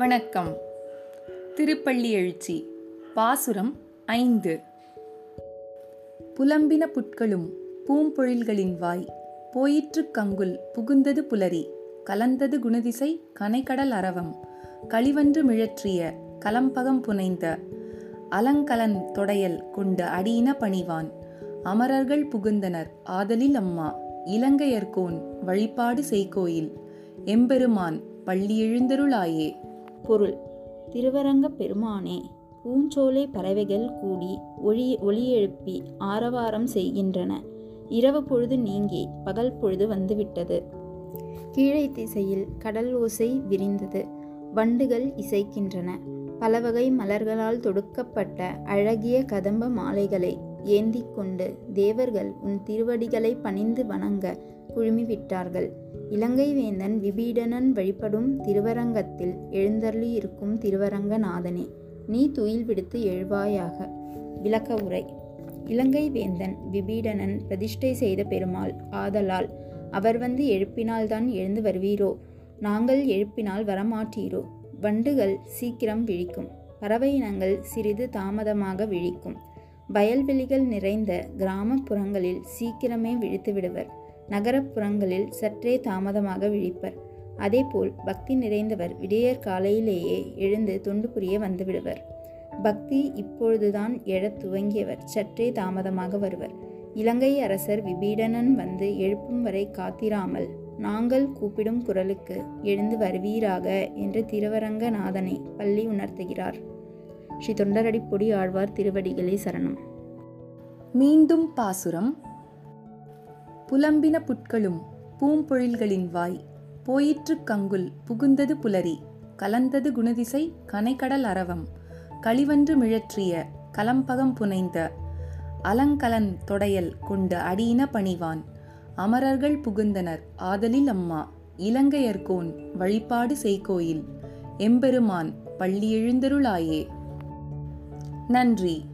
வணக்கம். திருப்பள்ளி எழுச்சி பாசுரம் ஐந்து. புலம்பின புட்களும் பூம்பொழில்களின் வாய் போயிற்று கங்குல் புகுந்தது புலரி கலந்தது குணதிசை கனைக்கடல் அரவம் களிவன்று மிழற்றிய கலம்பகம் புனைந்த அலங்கலன் தொடையல் கொண்ட அடியின பணிவான் அமரர்கள் புகுந்தனர் ஆதலில் அம்மா இலங்கையர்கோன் வழிபாடு செய்கோயில் எம்பெருமான் பள்ளி எழுந்தருளாயே. பொருள். திருவரங்கப் பெருமானே பூஞ்சோலை பறவைகள் கூடி ஒளி ஒளியெழுப்பி ஆரவாரம் செய்கின்றன. இரவு பொழுது நீங்கி பகல் பொழுது வந்துவிட்டது. கீழை திசையில் கடல் ஓசை விரிந்தது. வண்டுகள் இசைக்கின்றன. பலவகை மலர்களால் தொடுக்கப்பட்ட அழகிய கதம்ப மாலைகளை ஏந்தி கொண்டு தேவர்கள் உன் திருவடிகளை பணிந்து வணங்க குழுமிவிட்டார்கள் இலங்கை வேந்தன் விபீடனன் வழிபடும் திருவரங்கத்தில் எழுந்தருளி இருக்கும் திருவரங்கநாதனே நீ துயில் விடுத்து எழுவாயாக. விளக்க உரை. இலங்கை வேந்தன் விபீடனன் பிரதிஷ்டை செய்த பெருமாள் ஆதலால் அவர் வந்து எழுப்பினால்தான் எழுந்து வருவீரோ? நாங்கள் எழுப்பினால் வரமாட்டீரோ? வண்டுகள் சீக்கிரம் விழிக்கும். பறவை இனங்கள் சிறிது தாமதமாக விழிக்கும். வயல்வெளிகள் நிறைந்த கிராமப்புறங்களில் சீக்கிரமே விழித்து விடுவர் நகரப்புறங்களில் சற்றே தாமதமாக விழிப்பர். அதேபோல் பக்தி நிறைந்தவர் விடியற் காலையிலேயே எழுந்து தொண்டு புரிய வந்துவிடுவர். பக்தி இப்பொழுதுதான் எழத் துவங்கியவர் சற்றே தாமதமாக வருவர். இலங்கை அரசர் விபீடனன் வந்து எழுப்பும் வரை காத்திராமல் நாங்கள் கூப்பிடும் குரலுக்கு எழுந்து வருவீராக என்று திருவரங்கநாதனை பள்ளி உணர்த்துகிறார். ஸ்ரீ தொண்டரடிப்பொடி ஆழ்வார் திருவடிகளே சரணம். மீண்டும் பாசுரம். புலம்பின புட்களும் பூம்பொழில்களின் வாய். போயிற்று கங்குல் புகுந்தது புலரி. கலந்தது குணதிசை கனைக்கடல் அரவம். களிவன்று மிழற்றிய கலம்பகம் புனைந்த அலங்கலன் தொடையல் கொண்ட அடியின பணிவான். அமரர்கள் புகுந்தனர் ஆதலில் அம்மா. இலங்கையர்கோன் வழிபாடு செய்கோயில். எம்பெருமான் பள்ளி எழுந்தருளாயே. நன்றி.